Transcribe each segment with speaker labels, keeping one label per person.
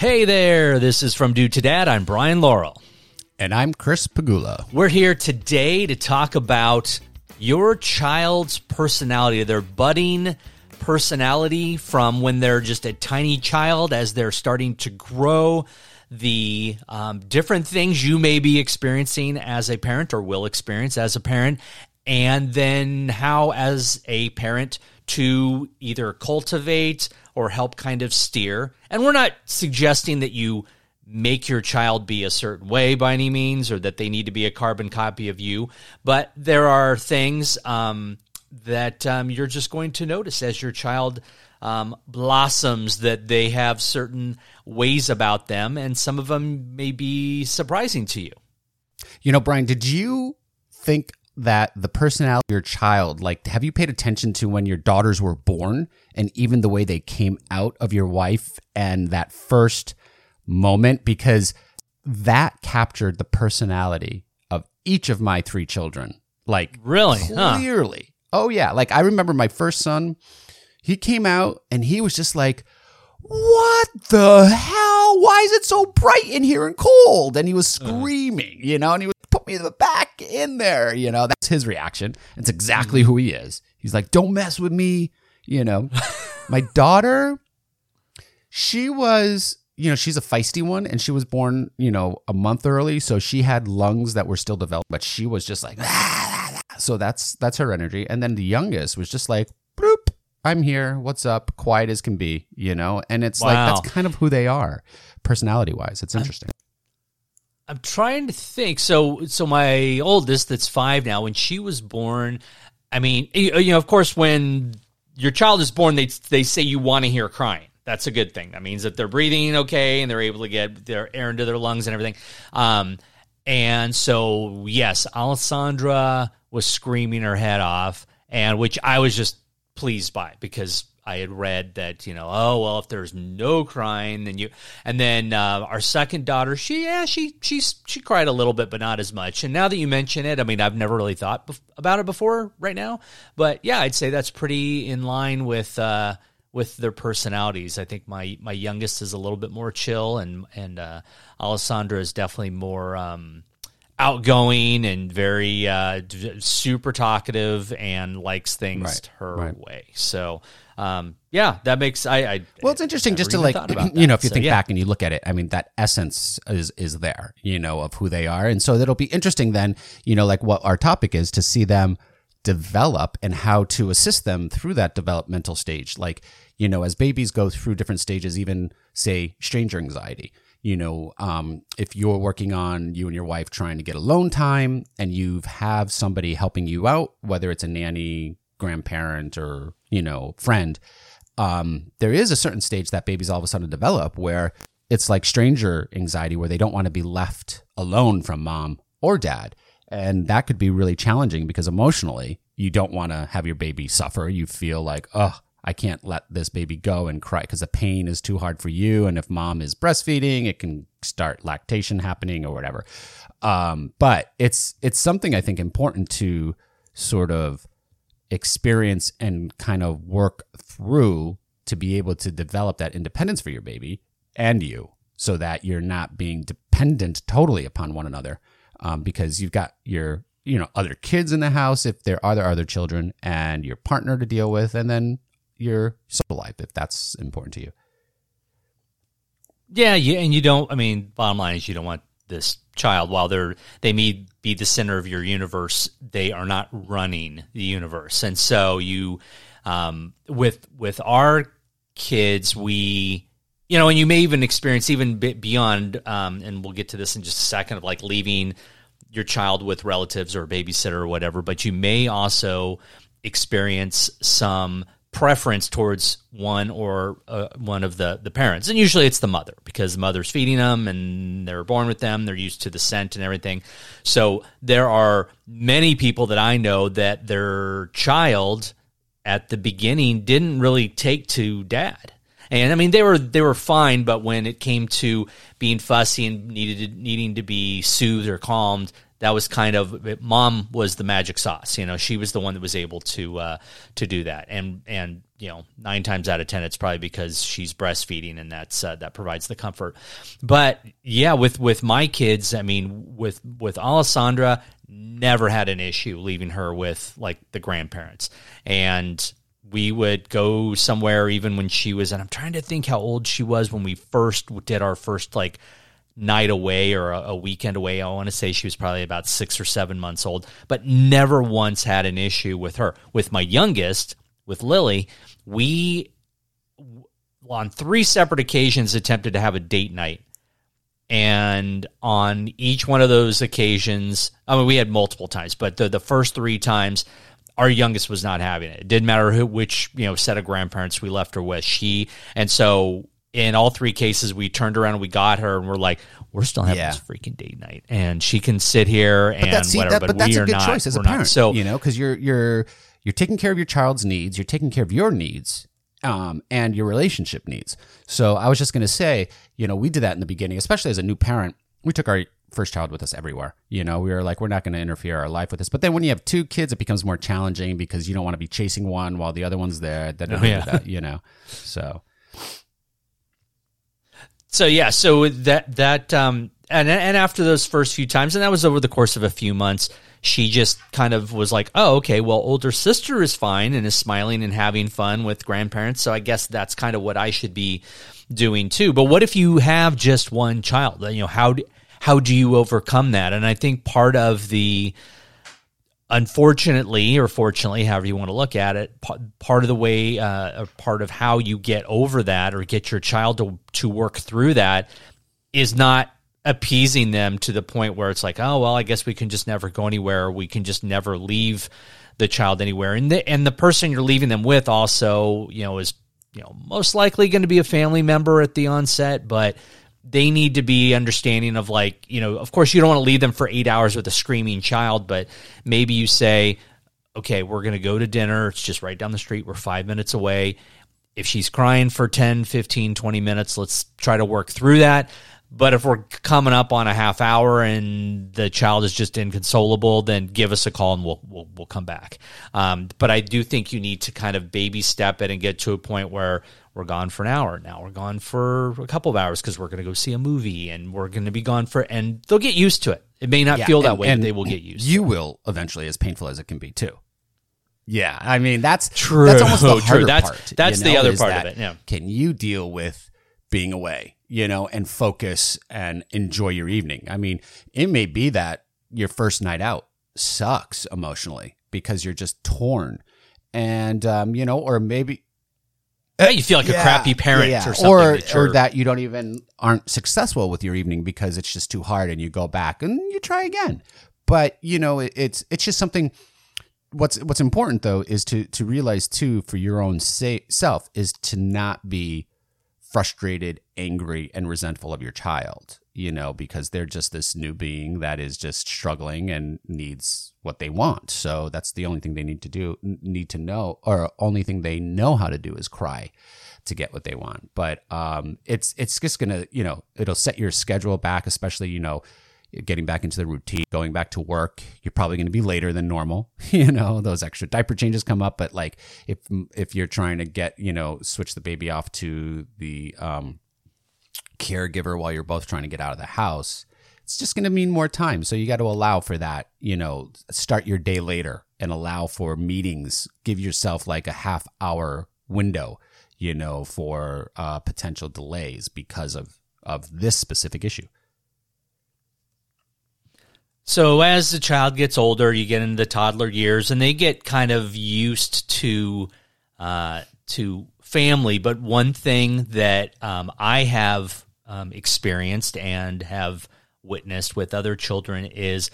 Speaker 1: Hey there, this is from Dude to Dad. I'm Brian Laurel.
Speaker 2: And I'm Chris Pegula.
Speaker 1: We're here today to talk about your child's personality, their budding personality from when they're just a tiny child as they're starting to grow, the um, different things you may be experiencing as a parent or will experience as a parent, and then how, as a parent, to either cultivate or help kind of steer. And we're not suggesting that you make your child be a certain way by any means or that they need to be a carbon copy of you, but there are things um, that um, you're just going to notice as your child um, blossoms that they have certain ways about them, and some of them may be surprising to you.
Speaker 2: You know, Brian, did you think that the personality of your child, like, have you paid attention to when your daughters were born and even the way they came out of your wife and that first moment? Because that captured the personality of each of my three children. Like,
Speaker 1: really?
Speaker 2: Clearly. Huh. Oh, yeah. Like, I remember my first son, he came out and he was just like, what the hell? Why is it so bright in here and cold? And he was uh-huh. screaming, you know, and he was put me back in there, you know. That's his reaction. It's exactly who he is. He's like, don't mess with me, you know. My daughter, she was, you know, she's a feisty one and she was born, you know, a month early, so she had lungs that were still developed, but she was just like ah, ah, ah. so that's that's her energy. And then the youngest was just like, bloop, I'm here. What's up? Quiet as can be, you know? And it's wow. like, that's kind of who they are, personality wise. It's interesting.
Speaker 1: I'm, trying to think. So, so my oldest, that's five now, when she was born, I mean, you know, of course, when your child is born, they, they say you want to hear crying. That's a good thing. That means that they're breathing okay and they're able to get their air into their lungs and everything. Um, and so, yes, Alessandra was screaming her head off, and which I was just pleased by because I had read that you know oh well if there's no crying then you and then uh, our second daughter she yeah she she's she cried a little bit but not as much and now that you mention it I mean I've never really thought bef- about it before right now but yeah I'd say that's pretty in line with uh, with their personalities I think my my youngest is a little bit more chill and and uh, Alessandra is definitely more um, outgoing and very uh, super talkative and likes things right, her right. way. So, um, yeah, that makes I. I
Speaker 2: well, it's interesting just to like you know if you so, think yeah. back and you look at it. I mean, that essence is is there, you know, of who they are, and so it'll be interesting then, you know, like what our topic is to see them develop and how to assist them through that developmental stage. Like you know, as babies go through different stages, even say stranger anxiety you know, um, if you're working on you and your wife trying to get alone time and you have somebody helping you out, whether it's a nanny, grandparent, or, you know, friend, um, there is a certain stage that babies all of a sudden develop where it's like stranger anxiety where they don't want to be left alone from mom or dad. And that could be really challenging because emotionally, you don't want to have your baby suffer. You feel like, oh, I can't let this baby go and cry because the pain is too hard for you. And if mom is breastfeeding, it can start lactation happening or whatever. Um, but it's it's something I think important to sort of experience and kind of work through to be able to develop that independence for your baby and you, so that you're not being dependent totally upon one another. Um, because you've got your you know other kids in the house if there are there other children and your partner to deal with and then your social life if that's important to you.
Speaker 1: Yeah, yeah, and you don't. I mean, bottom line is you don't want this child while they're they may be the center of your universe. They are not running the universe, and so you, um, with with our kids, we you know, and you may even experience even beyond, um, and we'll get to this in just a second of like leaving your child with relatives or a babysitter or whatever, but you may also experience some preference towards one or uh, one of the the parents. And usually it's the mother because the mother's feeding them and they're born with them they're used to the scent and everything. So there are many people that I know that their child at the beginning didn't really take to dad. And I mean they were they were fine but when it came to being fussy and needed needing to be soothed or calmed that was kind of mom was the magic sauce. You know, she was the one that was able to uh, to do that, and and you know nine times out of ten it's probably because she's breastfeeding and that's uh, that provides the comfort but yeah with with my kids i mean with with alessandra never had an issue leaving her with like the grandparents and we would go somewhere even when she was and i'm trying to think how old she was when we first did our first like night away or a, a weekend away i want to say she was probably about six or seven months old but never once had an issue with her. With my youngest with lily we on three separate occasions attempted to have a date night. And on each one of those occasions i mean we had multiple times but the, the first three times our youngest was not having it. It didn't matter who which you know set of grandparents we left her with. She and so in all three cases we turned around and we got her and we're like we're still having yeah. this freaking date night and she can sit here and but whatever that, but, but that's a good not, choice as a parent not. so
Speaker 2: you know because you're you're you're taking care of your child's needs, you're taking care of your needs, um, and your relationship needs. So I was just going to say, you know, we did that in the beginning, especially as a new parent. We took our first child with us everywhere. You know, we were like, we're not going to interfere our life with this. But then when you have two kids, it becomes more challenging because you don't want to be chasing one while the other one's there. That, oh, yeah. that you know, so.
Speaker 1: So yeah, so that that um and and after those first few times, and that was over the course of a few months she just kind of was like, oh, okay, well, older sister is fine and is smiling and having fun with grandparents. So I guess that's kind of what I should be doing too. But what if you have just one child? You know, how do, how do you overcome that? And I think part of the, unfortunately or fortunately, however you want to look at it, part of the way, uh, part of how you get over that or get your child to, to work through that is not appeasing them to the point where it's like, oh well, I guess we can just never go anywhere. We can just never leave the child anywhere, and the and the person you're leaving them with also, you know, is you know most likely going to be a family member at the onset, but they need to be understanding of like you know of course you don't want to leave them for eight hours with a screaming child but maybe you say okay we're going to go to dinner. It's just right down the street. We're five minutes away. If she's crying for 10 15 20 minutes let's try to work through that. But if we're coming up on a half hour and the child is just inconsolable, then give us a call and we'll we'll, we'll come back. Um, but I do think you need to kind of baby step it and get to a point where we're gone for an hour. Now we're gone for a couple of hours because we're going to go see a movie and we're going to be gone for. And they'll get used to it. It may not yeah, feel that and, way, and but they will get used.
Speaker 2: You will eventually, as painful as it can be, too. Yeah, I mean that's true. That's almost the harder
Speaker 1: That's,
Speaker 2: part.
Speaker 1: That's you know, the other part of it. Yeah.
Speaker 2: Can you deal with being away? you know, and focus and enjoy your evening. I mean, it may be that your first night out sucks emotionally because you're just torn. And, um, you know, or maybe.
Speaker 1: You feel like yeah, a crappy parent yeah, yeah. or something.
Speaker 2: Or that, or that you don't even aren't successful with your evening because it's just too hard and you go back and you try again. But, you know, it, it's it's just something what's what's important though is to to realize too for your own say, self is to not be frustrated, angry, and resentful of your child, you know, because they're just this new being that is just struggling and needs what they want. So that's the only thing they need to do, need to know, or only thing they know how to do is cry to get what they want. But um, it's it's just gonna, you know, it'll set your schedule back, especially you know getting back into the routine, going back to work. You're probably going to be later than normal. You know, those extra diaper changes come up, but like if if you're trying to get, you know, switch the baby off to the um caregiver while you're both trying to get out of the house, it's just going to mean more time. So you got to allow for that, you know, start your day later and allow for meetings, give yourself like a half hour window, you know, for uh, potential delays because of of this specific issue.
Speaker 1: So as the child gets older, you get into the toddler years, and they get kind of used to uh, to family. But one thing that um, I have um, experienced and have witnessed with other children is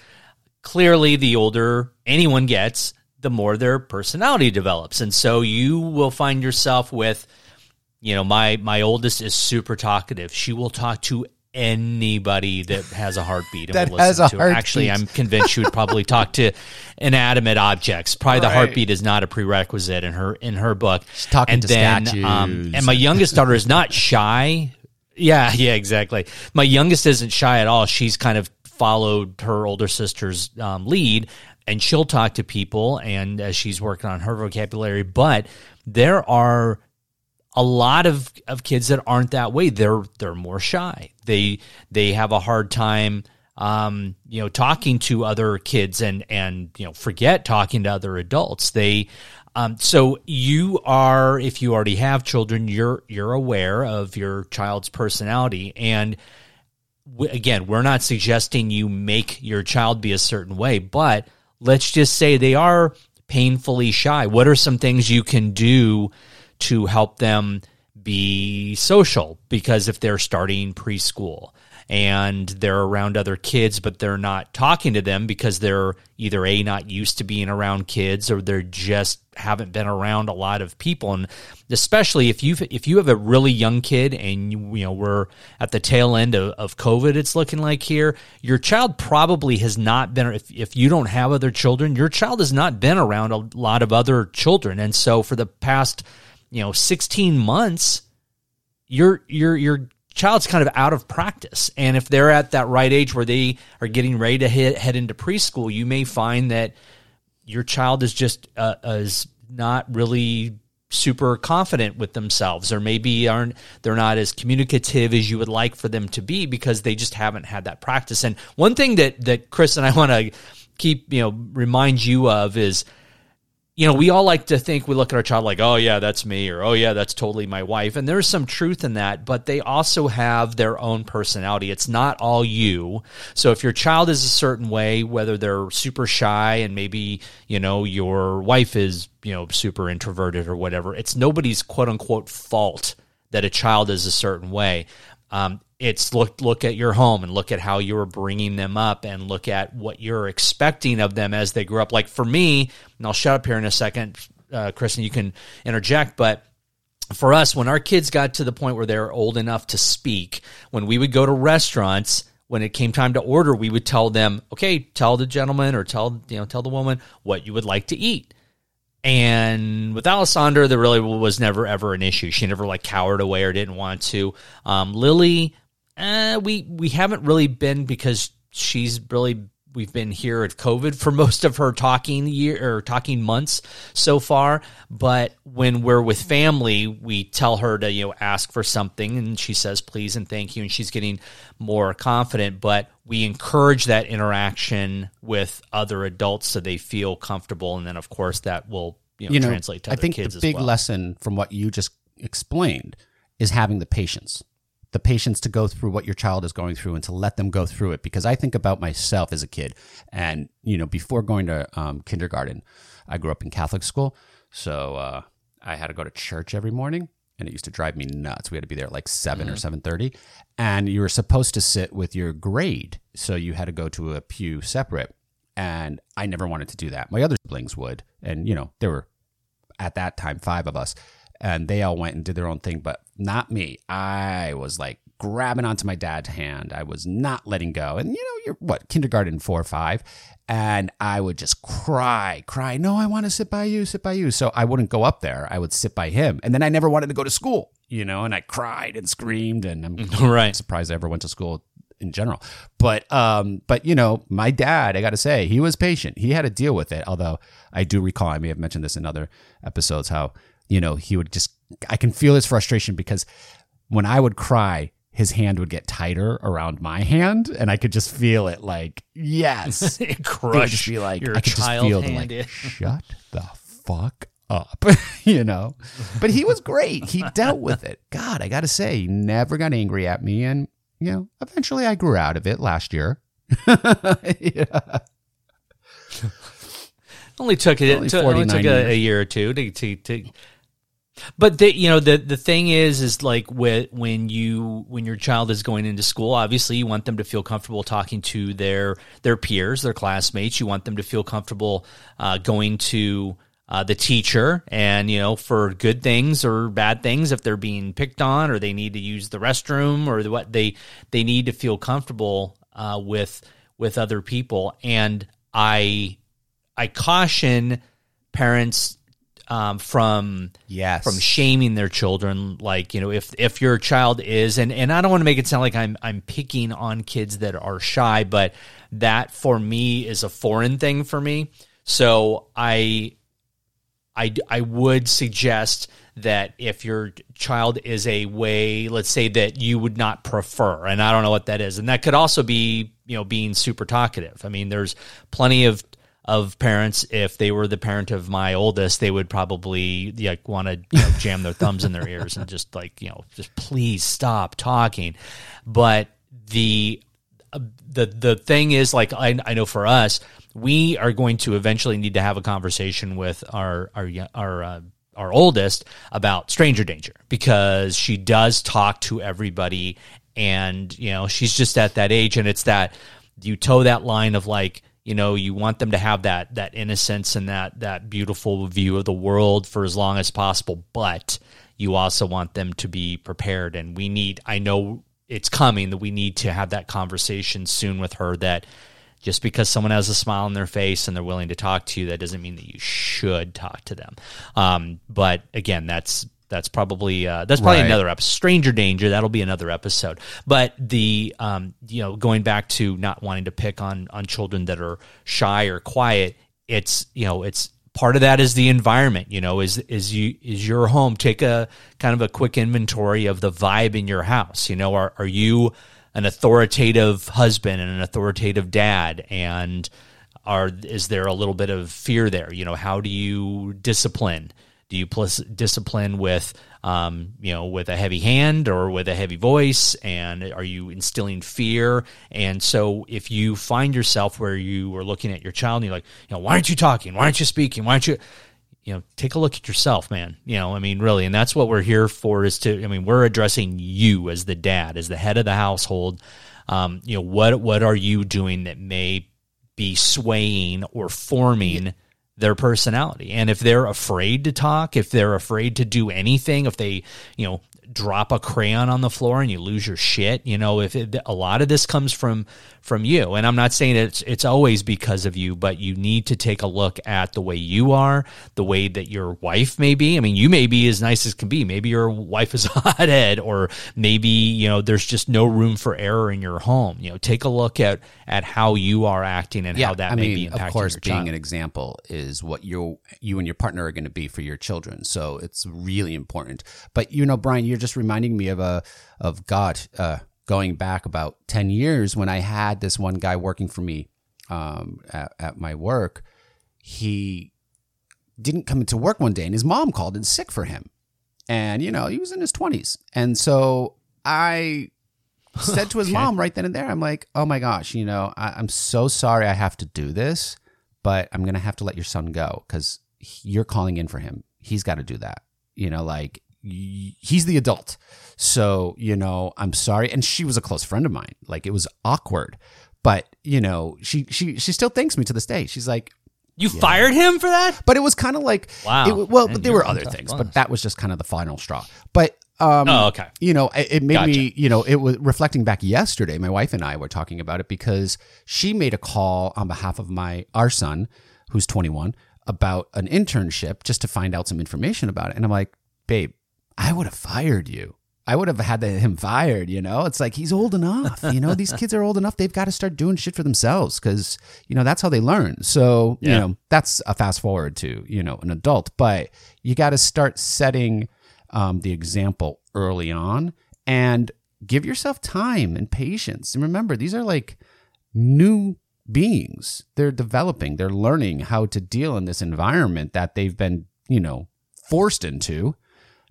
Speaker 1: clearly the older anyone gets, the more their personality develops, and so you will find yourself with you know my my oldest is super talkative she will talk to anybody that has a heartbeat and that will listen to her. Actually, I'm convinced she would probably talk to inanimate objects. Probably right. the heartbeat is not a prerequisite in her in her book.
Speaker 2: She's talking and to then, statues. Um,
Speaker 1: and my youngest daughter is not shy. Yeah, yeah, exactly. My youngest isn't shy at all. She's kind of followed her older sister's um, lead, and she'll talk to people, and as she's working on her vocabulary. But there are a lot of, of kids that aren't that way. They're they're more shy. They they have a hard time um, you know, talking to other kids and and you know forget talking to other adults. They um, so you are, if you already have children, you're you're aware of your child's personality, and w- again, we're not suggesting you make your child be a certain way, but let's just say they are painfully shy. What are some things you can do to help them be social? Because if they're starting preschool, and they're around other kids, but they're not talking to them because they're either A, not used to being around kids or they're just haven't been around a lot of people. And especially if you if you have a really young kid and you, you know we're at the tail end of, of COVID, it's looking like here, your child probably has not been if, if you don't have other children, your child has not been around a lot of other children. And so for the past, you know, 16 months, your your your child's kind of out of practice. And if they're at that right age where they are getting ready to hit, head into preschool, you may find that your child is just uh, is not really super confident with themselves or maybe aren't they're not as communicative as you would like for them to be because they just haven't had that practice and one thing that that Chris and I want to keep you know remind you of is you know, we all like to think we look at our child like, oh, yeah, that's me, or oh, yeah, that's totally my wife. And there's some truth in that, but they also have their own personality. It's not all you. So if your child is a certain way, whether they're super shy and maybe, you know, your wife is, you know, super introverted or whatever, it's nobody's quote unquote fault that a child is a certain way. Um, it's look look at your home and look at how you were bringing them up and look at what you're expecting of them as they grow up. Like for me, and I'll shut up here in a second, uh, Kristen, you can interject, but for us, when our kids got to the point where they're old enough to speak, when we would go to restaurants, when it came time to order, we would tell them, okay, tell the gentleman or tell you know tell the woman what you would like to eat. And with Alessandra, there really was never ever an issue. She never like cowered away or didn't want to. Um, Lily, uh, we we haven't really been because she's really we've been here at COVID for most of her talking year or talking months so far. But when we're with family, we tell her to you know ask for something, and she says please and thank you, and she's getting more confident. But we encourage that interaction with other adults so they feel comfortable, and then of course that will you know, you know translate to I
Speaker 2: think
Speaker 1: the
Speaker 2: big
Speaker 1: well.
Speaker 2: lesson from what you just explained is having the patience the patience to go through what your child is going through and to let them go through it. Because I think about myself as a kid, and you know, before going to um, kindergarten, I grew up in Catholic school, so uh, I had to go to church every morning, and it used to drive me nuts. We had to be there at like 7 mm-hmm. or seven thirty, and you were supposed to sit with your grade, so you had to go to a pew separate. And I never wanted to do that. My other siblings would, and you know, there were at that time five of us and they all went and did their own thing, but not me. I was like grabbing onto my dad's hand. I was not letting go. And you know, you're what, kindergarten four or five. And I would just cry, cry, no, I want to sit by you, sit by you. So I wouldn't go up there. I would sit by him. And then I never wanted to go to school, you know, and I cried and screamed. And I'm right. surprised I ever went to school in general. But um, but you know, my dad, I got to say, he was patient. He had to deal with it. Although I do recall, I may have mentioned this in other episodes, how you know, he would just, I can feel his frustration because when I would cry, his hand would get tighter around my hand, and I could just feel it like, yes.
Speaker 1: Crush just be like, I could just feel like,
Speaker 2: shut the fuck up, you know? But he was great. He dealt with it. God, I got to say, he never got angry at me. And, you know, eventually I grew out of it last year. yeah.
Speaker 1: Only took it, only, took, only took a, a, year or two to, to, to but the, you know the the thing is is like when when you when your child is going into school, obviously you want them to feel comfortable talking to their their peers, their classmates. You want them to feel comfortable uh, going to uh, the teacher, and you know for good things or bad things, if they're being picked on or they need to use the restroom or what they they need to feel comfortable uh, with with other people. And I I caution parents um, from
Speaker 2: yes.
Speaker 1: from shaming their children. Like you know, if if your child is, and and I don't want to make it sound like I'm I'm picking on kids that are shy, but that for me is a foreign thing for me. So I I I would suggest that if your child is a way, let's say that you would not prefer, and I don't know what that is, and that could also be you know being super talkative. I mean, there's plenty of of parents. If they were the parent of my oldest, they would probably like want to you know, jam their thumbs in their ears and just like you know just please stop talking. But the uh, the the thing is like I, I know for us we are going to eventually need to have a conversation with our our our uh, our oldest about stranger danger because she does talk to everybody and you know she's just at that age and it's that you toe that line of like you know you want them to have that that innocence and that that beautiful view of the world for as long as possible but you also want them to be prepared and we need i know it's coming that we need to have that conversation soon with her that just because someone has a smile on their face and they're willing to talk to you, that doesn't mean that you should talk to them. Um, but again, that's that's probably uh, that's probably right. another episode. Stranger danger that'll be another episode. But the um, you know going back to not wanting to pick on on children that are shy or quiet, it's you know it's part of that is the environment. You know, is is you is your home? Take a kind of a quick inventory of the vibe in your house. You know, are are you an authoritative husband and an authoritative dad and are is there a little bit of fear there you know how do you discipline do you plus discipline with um, you know with a heavy hand or with a heavy voice? And are you instilling fear? And so if you find yourself where you are looking at your child and you're like you know why aren't you talking? Why aren't you speaking? Why aren't you you know, take a look at yourself, man. You know, I mean, really, and that's what we're here for is to, I mean, we're addressing you as the dad, as the head of the household. Um, you know, what, what are you doing that may be swaying or forming their personality? And if they're afraid to talk, if they're afraid to do anything, if they, you know, drop a crayon on the floor and you lose your shit. You know, if it, a lot of this comes from from you, and I'm not saying it's it's always because of you, but you need to take a look at the way you are, the way that your wife may be. I mean, you may be as nice as can be. Maybe your wife is a hothead, or maybe you know there's just no room for error in your home. You know, take a look at at how you are acting and yeah, how that I may mean, be impacting
Speaker 2: Of course, being
Speaker 1: child.
Speaker 2: an example is what you you and your partner are going to be for your children. So it's really important. But you know, Brian, you're just reminding me of a of God. Uh, going back about 10 years when I had this one guy working for me um, at, at, my work. He didn't come into work one day and his mom called in sick for him. And, you know, he was in his 20s. And so I said to his okay. mom right then and there, I'm like, oh my gosh, you know, I, I'm so sorry I have to do this, but I'm going to have to let your son go because you're calling in for him. He's got to do that. You know, like he's the adult. So, you know, I'm sorry. And she was a close friend of mine. Like it was awkward. But, you know, she she she still thanks me to this day. She's like,
Speaker 1: you yeah. fired him for that?
Speaker 2: But it was kind of like
Speaker 1: wow.
Speaker 2: It, well, but there were other things, but that was just kind of the final straw. But um,
Speaker 1: oh, okay.
Speaker 2: You know, it, it made gotcha. me. You know, it was reflecting back yesterday. My wife and I were talking about it because she made a call on behalf of my our son, who's 21, about an internship just to find out some information about it. And I'm like, babe, I would have fired you. I would have had him fired, you know? It's like he's old enough. You know, these kids are old enough. They've got to start doing shit for themselves because, you know, that's how they learn. So, yeah. you know, that's a fast forward to, you know, an adult. But you got to start setting um, the example early on and give yourself time and patience. And remember, these are like new beings. They're developing, they're learning how to deal in this environment that they've been, you know, forced into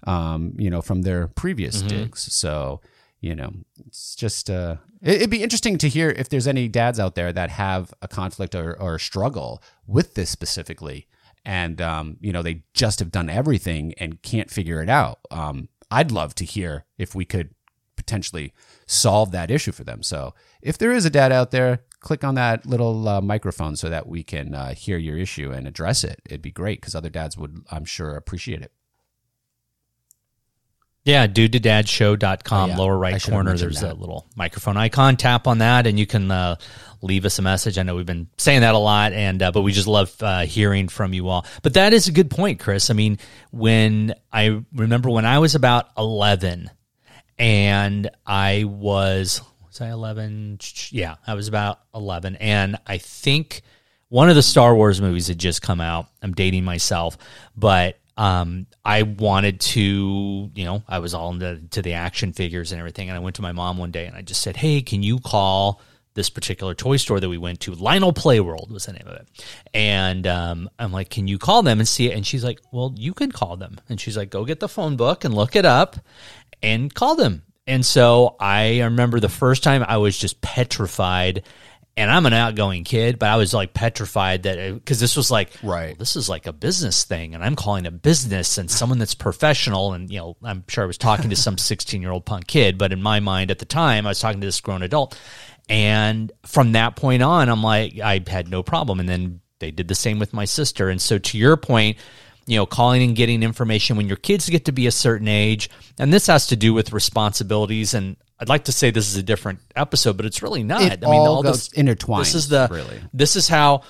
Speaker 2: um, you know, from their previous mm-hmm. digs. So, you know, it's just uh, it, would be interesting to hear if there's any dads out there that have a conflict or, or a struggle with this specifically, and um, you know, they just have done everything and can't figure it out. Um, I'd love to hear if we could potentially solve that issue for them. So, if there is a dad out there, click on that little uh, microphone so that we can uh, hear your issue and address it. It'd be great because other dads would, I'm sure, appreciate it.
Speaker 1: Yeah, dude to dudedadshow.com, oh, yeah. lower right corner. There's that. a little microphone icon. Tap on that, and you can uh, leave us a message. I know we've been saying that a lot, and uh, but we just love uh, hearing from you all. But that is a good point, Chris. I mean, when I remember when I was about eleven, and I was was I eleven? Yeah, I was about eleven, and I think one of the Star Wars movies had just come out. I'm dating myself, but um, I wanted to, you know, I was all into to the action figures and everything. And I went to my mom one day and I just said, Hey, can you call this particular toy store that we went to? Lionel Playworld was the name of it. And um, I'm like, Can you call them and see it? And she's like, Well, you can call them. And she's like, Go get the phone book and look it up and call them. And so I remember the first time I was just petrified and I'm an outgoing kid, but I was like petrified that because this was like,
Speaker 2: right,
Speaker 1: well, this is like a business thing, and I'm calling a business and someone that's professional. And you know, I'm sure I was talking to some 16 year old punk kid, but in my mind at the time, I was talking to this grown adult. And from that point on, I'm like, I had no problem. And then they did the same with my sister. And so, to your point, you know, calling and getting information when your kids get to be a certain age, and this has to do with responsibilities and I'd like to say this is a different episode, but it's really not.
Speaker 2: It I mean, all, all goes this, intertwined.
Speaker 1: This is the really. This is how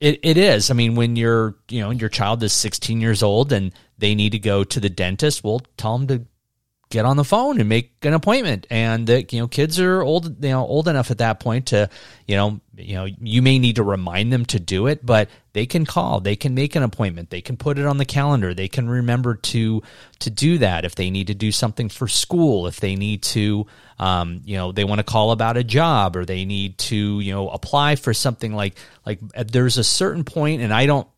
Speaker 1: it, it is. I mean, when you're you know your child is 16 years old and they need to go to the dentist, well, tell them to get on the phone and make an appointment. And the, you know, kids are old, you know, old enough at that point to, you know, you know, you may need to remind them to do it, but they can call, they can make an appointment, they can put it on the calendar, they can remember to to do that if they need to do something for school, if they need to, um, you know, they want to call about a job or they need to, you know, apply for something like like uh, there's a certain point, and I don't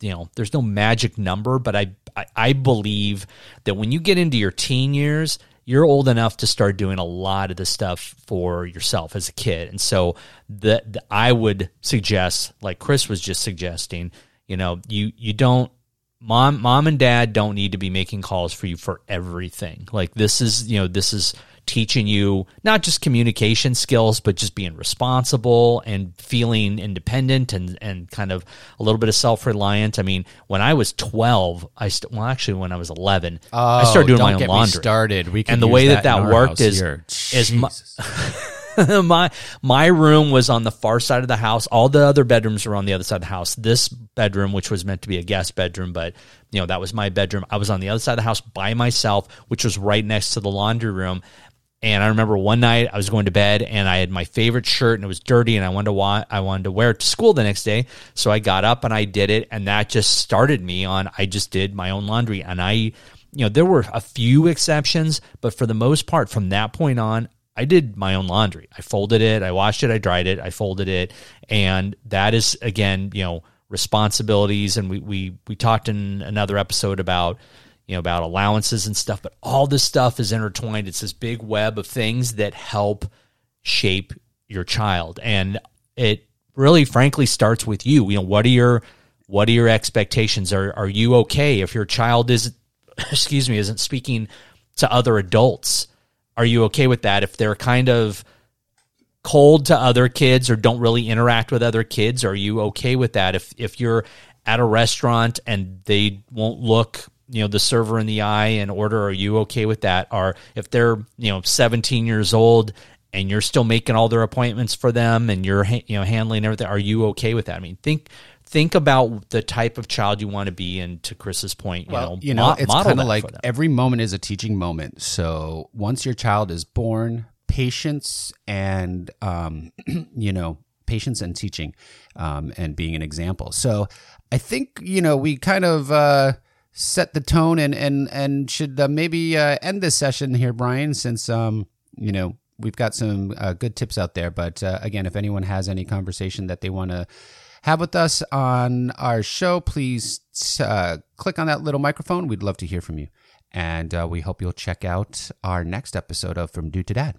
Speaker 1: you know, there's no magic number, but I, I, I believe that when you get into your teen years, you're old enough to start doing a lot of the stuff for yourself as a kid. And so the, I would suggest, like Chris was just suggesting, you know, you you don't mom mom and dad don't need to be making calls for you for everything. Like this is, you know, this is teaching you not just communication skills, but just being responsible and feeling independent and, and kind of a little bit of self reliant. I mean, when I was 12, I st- well, actually, when I was 11, oh, I started doing my own laundry.
Speaker 2: started. We
Speaker 1: and the way that that, that worked is, is my, my my room was on the far side of the house. All the other bedrooms were on the other side of the house. This bedroom, which was meant to be a guest bedroom, but you know that was my bedroom. I was on the other side of the house by myself, which was right next to the laundry room. And I remember one night I was going to bed and I had my favorite shirt and it was dirty and I wanted to wa- I wanted to wear it to school the next day. So I got up and I did it and that just started me on I just did my own laundry and I you know there were a few exceptions, but for the most part from that point on I did my own laundry. I folded it, I washed it, I dried it, I folded it and that is again, you know, responsibilities and we we we talked in another episode about you know, about allowances and stuff, but all this stuff is intertwined. It's this big web of things that help shape your child. And it really frankly starts with you. You know, what are your what are your expectations? Are are you okay if your child is excuse me, isn't speaking to other adults? Are you okay with that? If they're kind of cold to other kids or don't really interact with other kids, are you okay with that? If if you're at a restaurant and they won't look you know the server in the eye and order are you okay with that or if they're you know 17 years old and you're still making all their appointments for them and you're you know handling everything are you okay with that i mean think think about the type of child you want to be and to chris's point you well, know
Speaker 2: you know mo- it's kind of like every moment is a teaching moment. So once your child is born patience and um, you know patience and teaching um, and being an example. So i think you know we kind of uh, set the tone and and and should uh, maybe uh, end this session here, Brian, since um you know we've got some uh, good tips out there. But uh, again, if anyone has any conversation that they want to have with us on our show, please uh, click on that little microphone. We'd love to hear from you, and uh, we hope you'll check out our next episode of From Dude to Dad.